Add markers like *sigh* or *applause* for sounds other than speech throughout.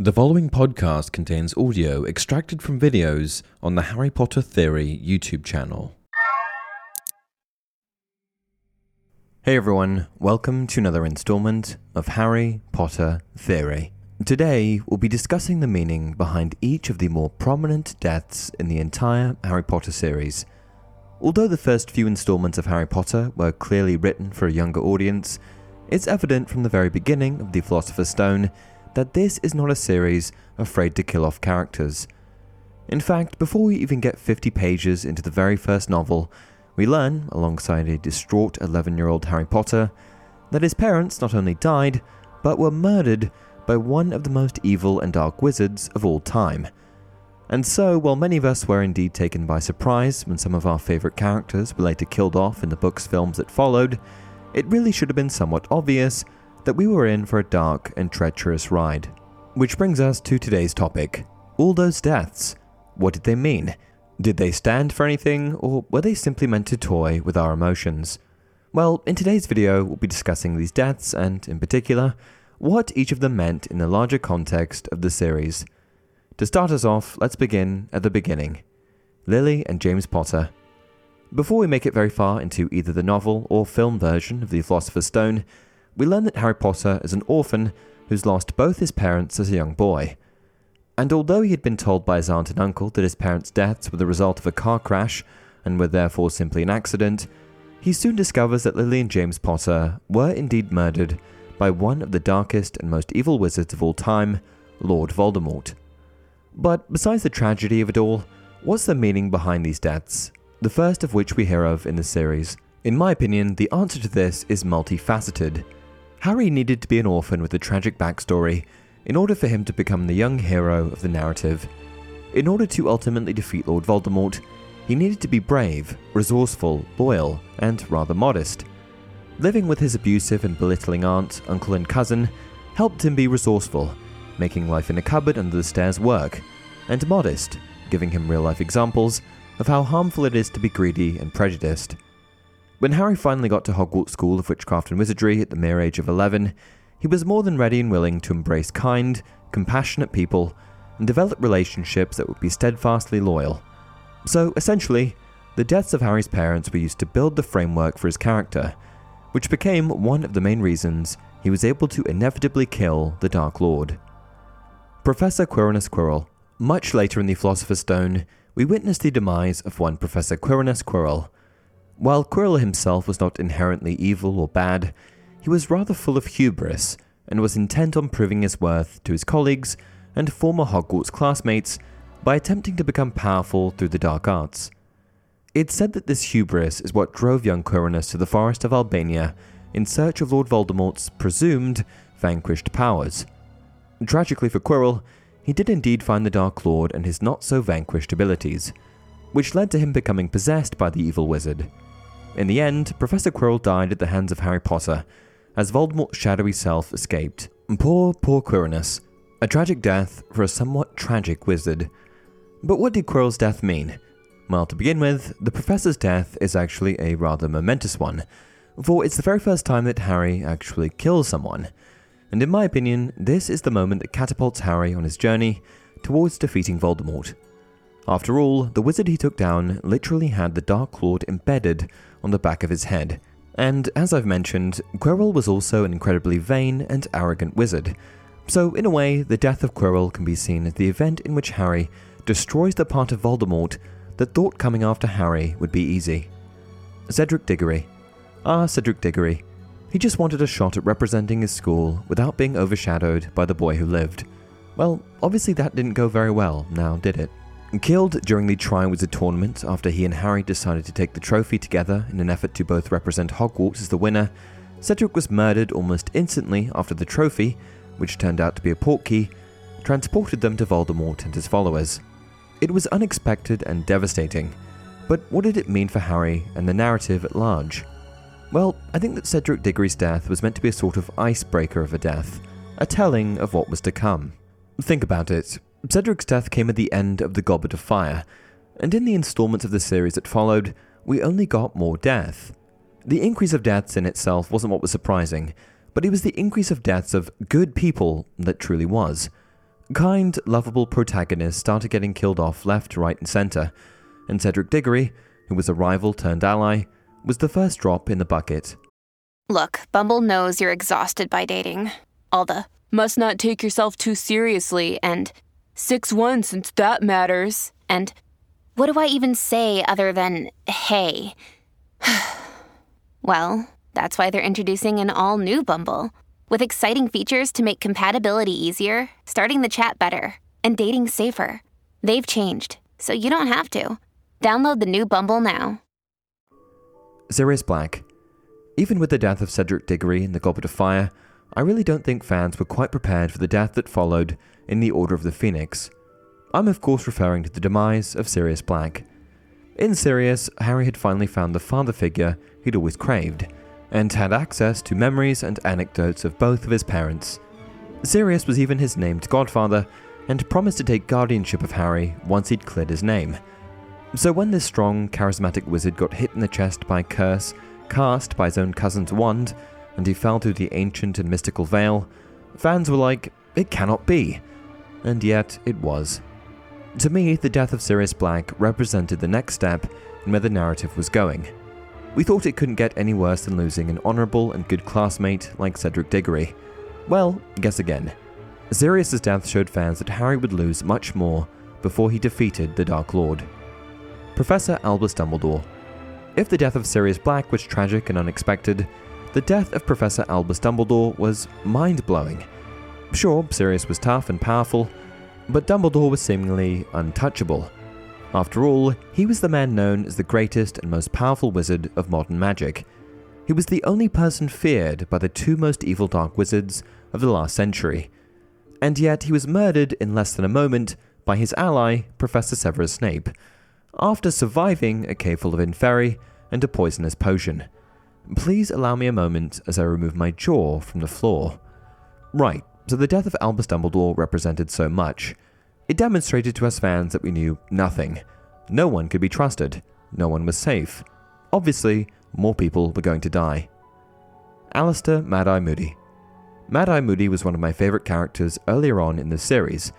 The following podcast contains audio extracted from videos on the Harry Potter Theory YouTube channel. Hey everyone, welcome to another installment of Harry Potter Theory. Today, we'll be discussing the meaning behind each of the more prominent deaths in the entire Harry Potter series. Although the first few installments of Harry Potter were clearly written for a younger audience, it's evident from the very beginning of The Philosopher's Stone that this is not a series afraid to kill off characters. In fact, before we even get 50 pages into the very first novel, we learn, alongside a distraught 11 year old Harry Potter, that his parents not only died, but were murdered by one of the most evil and dark wizards of all time. And so, while many of us were indeed taken by surprise when some of our favourite characters were later killed off in the books films that followed, it really should have been somewhat obvious that we were in for a dark and treacherous ride. Which brings us to today's topic all those deaths. What did they mean? Did they stand for anything, or were they simply meant to toy with our emotions? Well, in today's video, we'll be discussing these deaths and, in particular, what each of them meant in the larger context of the series. To start us off, let's begin at the beginning Lily and James Potter. Before we make it very far into either the novel or film version of The Philosopher's Stone, we learn that Harry Potter is an orphan who's lost both his parents as a young boy. And although he had been told by his aunt and uncle that his parents' deaths were the result of a car crash and were therefore simply an accident, he soon discovers that Lily and James Potter were indeed murdered by one of the darkest and most evil wizards of all time, Lord Voldemort. But besides the tragedy of it all, what's the meaning behind these deaths? The first of which we hear of in the series. In my opinion, the answer to this is multifaceted. Harry needed to be an orphan with a tragic backstory in order for him to become the young hero of the narrative. In order to ultimately defeat Lord Voldemort, he needed to be brave, resourceful, loyal, and rather modest. Living with his abusive and belittling aunt, uncle, and cousin helped him be resourceful, making life in a cupboard under the stairs work, and modest, giving him real life examples of how harmful it is to be greedy and prejudiced. When Harry finally got to Hogwarts School of Witchcraft and Wizardry at the mere age of 11, he was more than ready and willing to embrace kind, compassionate people and develop relationships that would be steadfastly loyal. So, essentially, the deaths of Harry's parents were used to build the framework for his character, which became one of the main reasons he was able to inevitably kill the Dark Lord. Professor Quirinus Quirrell. Much later in the Philosopher's Stone, we witness the demise of one Professor Quirinus Quirrell, while Quirrell himself was not inherently evil or bad, he was rather full of hubris and was intent on proving his worth to his colleagues and former Hogwarts classmates by attempting to become powerful through the dark arts. It's said that this hubris is what drove young Quirinus to the forest of Albania in search of Lord Voldemort's presumed vanquished powers. Tragically for Quirrell, he did indeed find the Dark Lord and his not so vanquished abilities, which led to him becoming possessed by the evil wizard. In the end, Professor Quirrell died at the hands of Harry Potter, as Voldemort's shadowy self escaped. Poor, poor Quirinus. A tragic death for a somewhat tragic wizard. But what did Quirrell's death mean? Well, to begin with, the Professor's death is actually a rather momentous one, for it's the very first time that Harry actually kills someone. And in my opinion, this is the moment that catapults Harry on his journey towards defeating Voldemort. After all, the wizard he took down literally had the Dark Lord embedded on the back of his head. And as I've mentioned, Quirrell was also an incredibly vain and arrogant wizard. So, in a way, the death of Quirrell can be seen as the event in which Harry destroys the part of Voldemort that thought coming after Harry would be easy. Cedric Diggory. Ah, Cedric Diggory. He just wanted a shot at representing his school without being overshadowed by the boy who lived. Well, obviously that didn't go very well, now did it? Killed during the Triwizard tournament after he and Harry decided to take the trophy together in an effort to both represent Hogwarts as the winner, Cedric was murdered almost instantly after the trophy, which turned out to be a portkey, transported them to Voldemort and his followers. It was unexpected and devastating, but what did it mean for Harry and the narrative at large? Well, I think that Cedric Diggory's death was meant to be a sort of icebreaker of a death, a telling of what was to come. Think about it. Cedric's death came at the end of the Goblet of Fire, and in the installments of the series that followed, we only got more death. The increase of deaths in itself wasn't what was surprising, but it was the increase of deaths of good people that truly was. Kind, lovable protagonists started getting killed off left, right, and centre, and Cedric Diggory, who was a rival turned ally, was the first drop in the bucket. Look, Bumble knows you're exhausted by dating. All the must not take yourself too seriously and 6 1 since that matters. And what do I even say other than hey? *sighs* well, that's why they're introducing an all new Bumble with exciting features to make compatibility easier, starting the chat better, and dating safer. They've changed, so you don't have to. Download the new Bumble now. Sirius Black. Even with the death of Cedric Diggory in the Goblet of Fire, I really don't think fans were quite prepared for the death that followed in the Order of the Phoenix. I'm, of course, referring to the demise of Sirius Black. In Sirius, Harry had finally found the father figure he'd always craved, and had access to memories and anecdotes of both of his parents. Sirius was even his named godfather, and promised to take guardianship of Harry once he'd cleared his name. So when this strong, charismatic wizard got hit in the chest by a curse cast by his own cousin's wand, and he fell through the ancient and mystical veil, fans were like, it cannot be. And yet it was. To me, the death of Sirius Black represented the next step in where the narrative was going. We thought it couldn't get any worse than losing an honourable and good classmate like Cedric Diggory. Well, guess again. Sirius's death showed fans that Harry would lose much more before he defeated the Dark Lord. Professor Albus Dumbledore. If the death of Sirius Black was tragic and unexpected, the death of Professor Albus Dumbledore was mind blowing. Sure, Sirius was tough and powerful, but Dumbledore was seemingly untouchable. After all, he was the man known as the greatest and most powerful wizard of modern magic. He was the only person feared by the two most evil dark wizards of the last century. And yet he was murdered in less than a moment by his ally, Professor Severus Snape, after surviving a cave full of Inferi and a poisonous potion. Please allow me a moment as I remove my jaw from the floor. Right, so the death of Albus Dumbledore represented so much. It demonstrated to us fans that we knew nothing. No one could be trusted. No one was safe. Obviously, more people were going to die. Alastor Mad Eye Moody. Mad Eye Moody was one of my favourite characters earlier on in the series,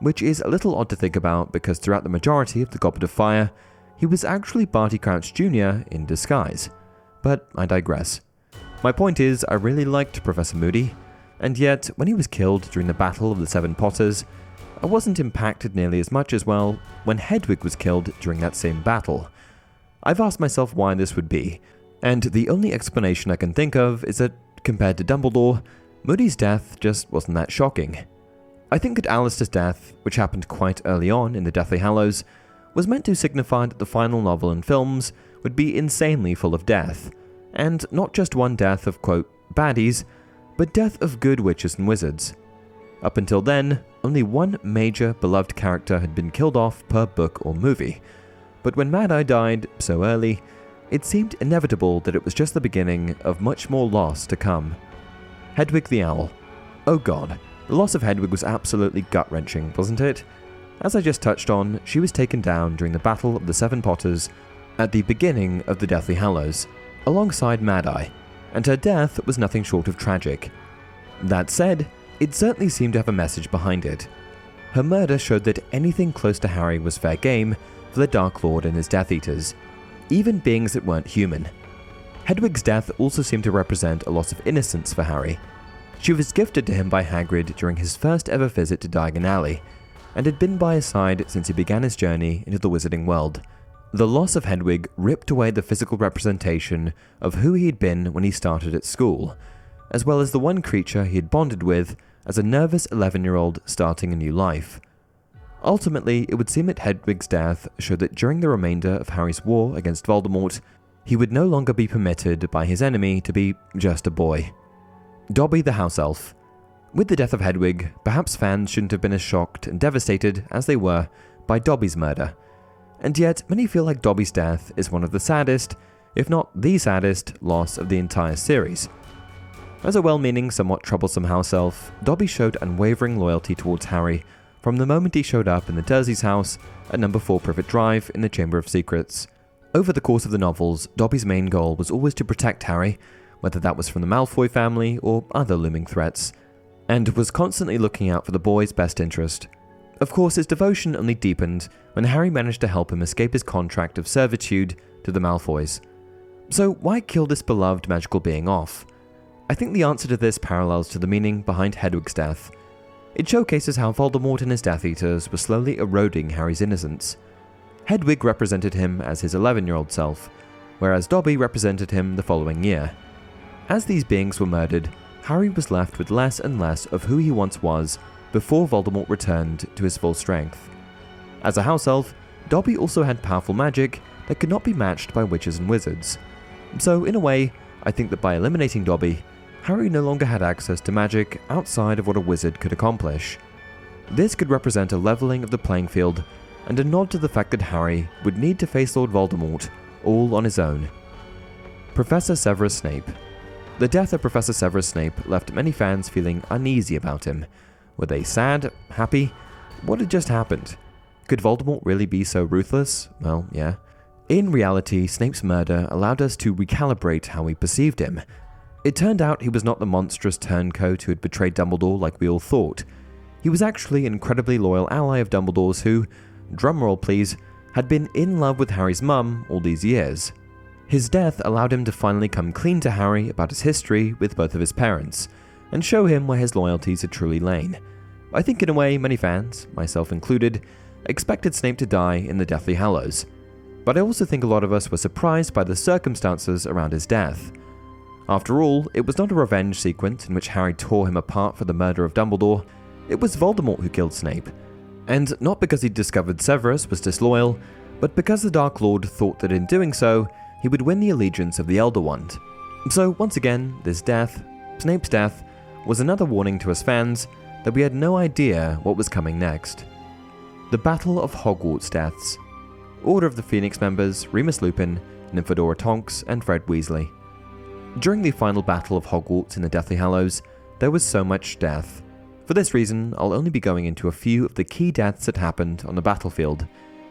which is a little odd to think about because throughout the majority of the Goblet of Fire, he was actually Barty Crouch Jr. in disguise. But I digress. My point is, I really liked Professor Moody, and yet, when he was killed during the Battle of the Seven Potters, I wasn't impacted nearly as much as well when Hedwig was killed during that same battle. I've asked myself why this would be, and the only explanation I can think of is that, compared to Dumbledore, Moody's death just wasn't that shocking. I think that Alastor's death, which happened quite early on in the Deathly Hallows, was meant to signify that the final novel and films would be insanely full of death, and not just one death of, quote, baddies, but death of good witches and wizards. Up until then, only one major beloved character had been killed off per book or movie, but when Mad Eye died so early, it seemed inevitable that it was just the beginning of much more loss to come. Hedwig the Owl. Oh god, the loss of Hedwig was absolutely gut wrenching, wasn't it? As I just touched on, she was taken down during the Battle of the Seven Potters at the beginning of the Deathly Hallows, alongside Mad Eye, and her death was nothing short of tragic. That said, it certainly seemed to have a message behind it. Her murder showed that anything close to Harry was fair game for the Dark Lord and his Death Eaters, even beings that weren't human. Hedwig's death also seemed to represent a loss of innocence for Harry. She was gifted to him by Hagrid during his first ever visit to Diagon Alley, and had been by his side since he began his journey into the wizarding world, The loss of Hedwig ripped away the physical representation of who he'd been when he started at school, as well as the one creature he had bonded with as a nervous 11 year old starting a new life. Ultimately, it would seem that Hedwig's death showed that during the remainder of Harry's war against Voldemort, he would no longer be permitted by his enemy to be just a boy. Dobby the House Elf. With the death of Hedwig, perhaps fans shouldn't have been as shocked and devastated as they were by Dobby's murder. And yet, many feel like Dobby's death is one of the saddest, if not the saddest, loss of the entire series. As a well meaning, somewhat troublesome house elf, Dobby showed unwavering loyalty towards Harry from the moment he showed up in the Dursley's house at number 4 Privet Drive in the Chamber of Secrets. Over the course of the novels, Dobby's main goal was always to protect Harry, whether that was from the Malfoy family or other looming threats, and was constantly looking out for the boy's best interest. Of course, his devotion only deepened when Harry managed to help him escape his contract of servitude to the Malfoys. So, why kill this beloved magical being off? I think the answer to this parallels to the meaning behind Hedwig's death. It showcases how Voldemort and his Death Eaters were slowly eroding Harry's innocence. Hedwig represented him as his 11 year old self, whereas Dobby represented him the following year. As these beings were murdered, Harry was left with less and less of who he once was before Voldemort returned to his full strength. As a house elf, Dobby also had powerful magic that could not be matched by witches and wizards. So, in a way, I think that by eliminating Dobby, Harry no longer had access to magic outside of what a wizard could accomplish. This could represent a leveling of the playing field and a nod to the fact that Harry would need to face Lord Voldemort all on his own. Professor Severus Snape. The death of Professor Severus Snape left many fans feeling uneasy about him. Were they sad? Happy? What had just happened? Could Voldemort really be so ruthless? Well, yeah. In reality, Snape's murder allowed us to recalibrate how we perceived him it turned out he was not the monstrous turncoat who had betrayed Dumbledore like we all thought. He was actually an incredibly loyal ally of Dumbledore's who, drumroll please, had been in love with Harry's mum all these years. His death allowed him to finally come clean to Harry about his history with both of his parents, and show him where his loyalties had truly lain. I think, in a way, many fans, myself included, expected Snape to die in the Deathly Hallows. But I also think a lot of us were surprised by the circumstances around his death. After all, it was not a revenge sequence in which Harry tore him apart for the murder of Dumbledore, it was Voldemort who killed Snape. And not because he discovered Severus was disloyal, but because the Dark Lord thought that in doing so, he would win the allegiance of the Elder Wand. So, once again, this death, Snape's death, was another warning to us fans that we had no idea what was coming next. The Battle of Hogwarts Deaths. Order of the Phoenix members Remus Lupin, Nymphadora Tonks, and Fred Weasley. During the final battle of Hogwarts in the Deathly Hallows, there was so much death. For this reason, I'll only be going into a few of the key deaths that happened on the battlefield,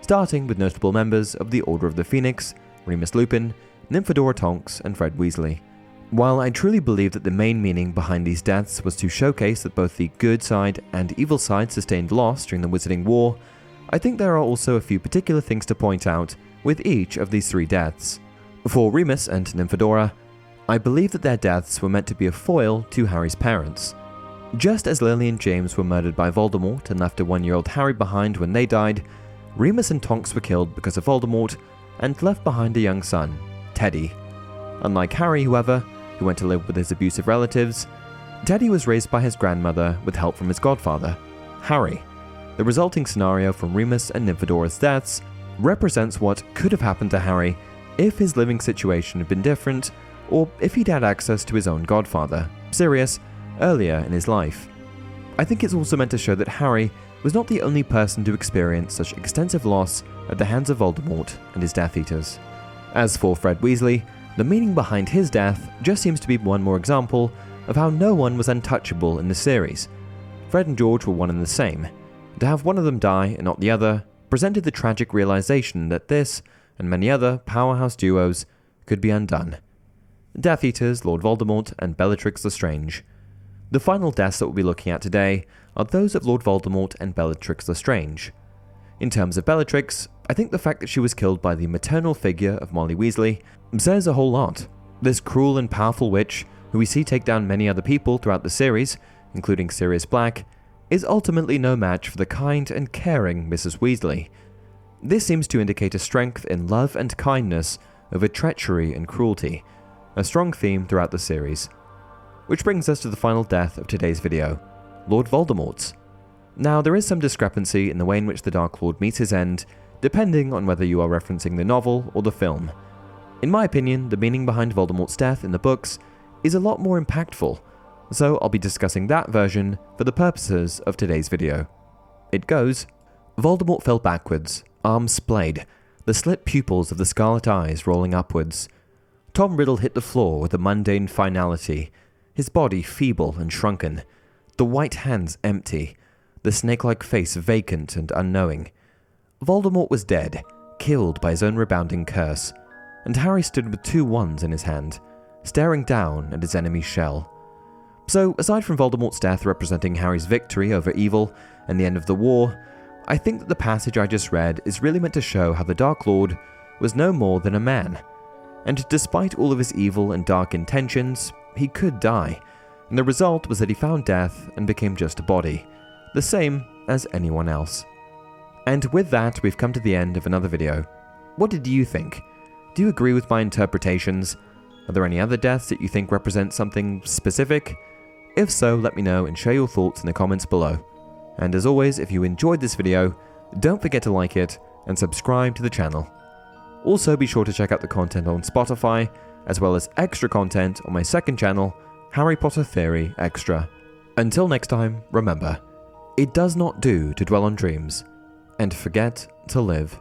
starting with notable members of the Order of the Phoenix, Remus Lupin, Nymphadora Tonks, and Fred Weasley. While I truly believe that the main meaning behind these deaths was to showcase that both the good side and evil side sustained loss during the Wizarding War, I think there are also a few particular things to point out with each of these three deaths. For Remus and Nymphadora, I believe that their deaths were meant to be a foil to Harry's parents. Just as Lily and James were murdered by Voldemort and left a one year old Harry behind when they died, Remus and Tonks were killed because of Voldemort and left behind a young son, Teddy. Unlike Harry, however, who went to live with his abusive relatives, Teddy was raised by his grandmother with help from his godfather, Harry. The resulting scenario from Remus and Nymphadora's deaths represents what could have happened to Harry if his living situation had been different or if he'd had access to his own godfather, Sirius, earlier in his life. I think it's also meant to show that Harry was not the only person to experience such extensive loss at the hands of Voldemort and his Death Eaters. As for Fred Weasley, the meaning behind his death just seems to be one more example of how no one was untouchable in the series. Fred and George were one and the same. To have one of them die and not the other presented the tragic realization that this, and many other powerhouse duos, could be undone. Death Eaters, Lord Voldemort, and Bellatrix Lestrange. The final deaths that we'll be looking at today are those of Lord Voldemort and Bellatrix Lestrange. In terms of Bellatrix, I think the fact that she was killed by the maternal figure of Molly Weasley says a whole lot. This cruel and powerful witch, who we see take down many other people throughout the series, including Sirius Black, is ultimately no match for the kind and caring Mrs. Weasley. This seems to indicate a strength in love and kindness over treachery and cruelty, a strong theme throughout the series. Which brings us to the final death of today's video Lord Voldemort's. Now, there is some discrepancy in the way in which the Dark Lord meets his end, depending on whether you are referencing the novel or the film. In my opinion, the meaning behind Voldemort's death in the books is a lot more impactful, so I'll be discussing that version for the purposes of today's video. It goes Voldemort fell backwards, arms splayed, the slit pupils of the scarlet eyes rolling upwards. Tom Riddle hit the floor with a mundane finality, his body feeble and shrunken, the white hands empty, the snake like face vacant and unknowing. Voldemort was dead, killed by his own rebounding curse, and Harry stood with two wands in his hand, staring down at his enemy's shell. So, aside from Voldemort's death representing Harry's victory over evil and the end of the war, I think that the passage I just read is really meant to show how the Dark Lord was no more than a man. And despite all of his evil and dark intentions, he could die, and the result was that he found death and became just a body, the same as anyone else. And with that, we've come to the end of another video. What did you think? Do you agree with my interpretations? Are there any other deaths that you think represent something specific? If so, let me know and share your thoughts in the comments below. And as always, if you enjoyed this video, don't forget to like it and subscribe to the channel. Also, be sure to check out the content on Spotify, as well as extra content on my second channel, Harry Potter Theory Extra. Until next time, remember, it does not do to dwell on dreams and forget to live.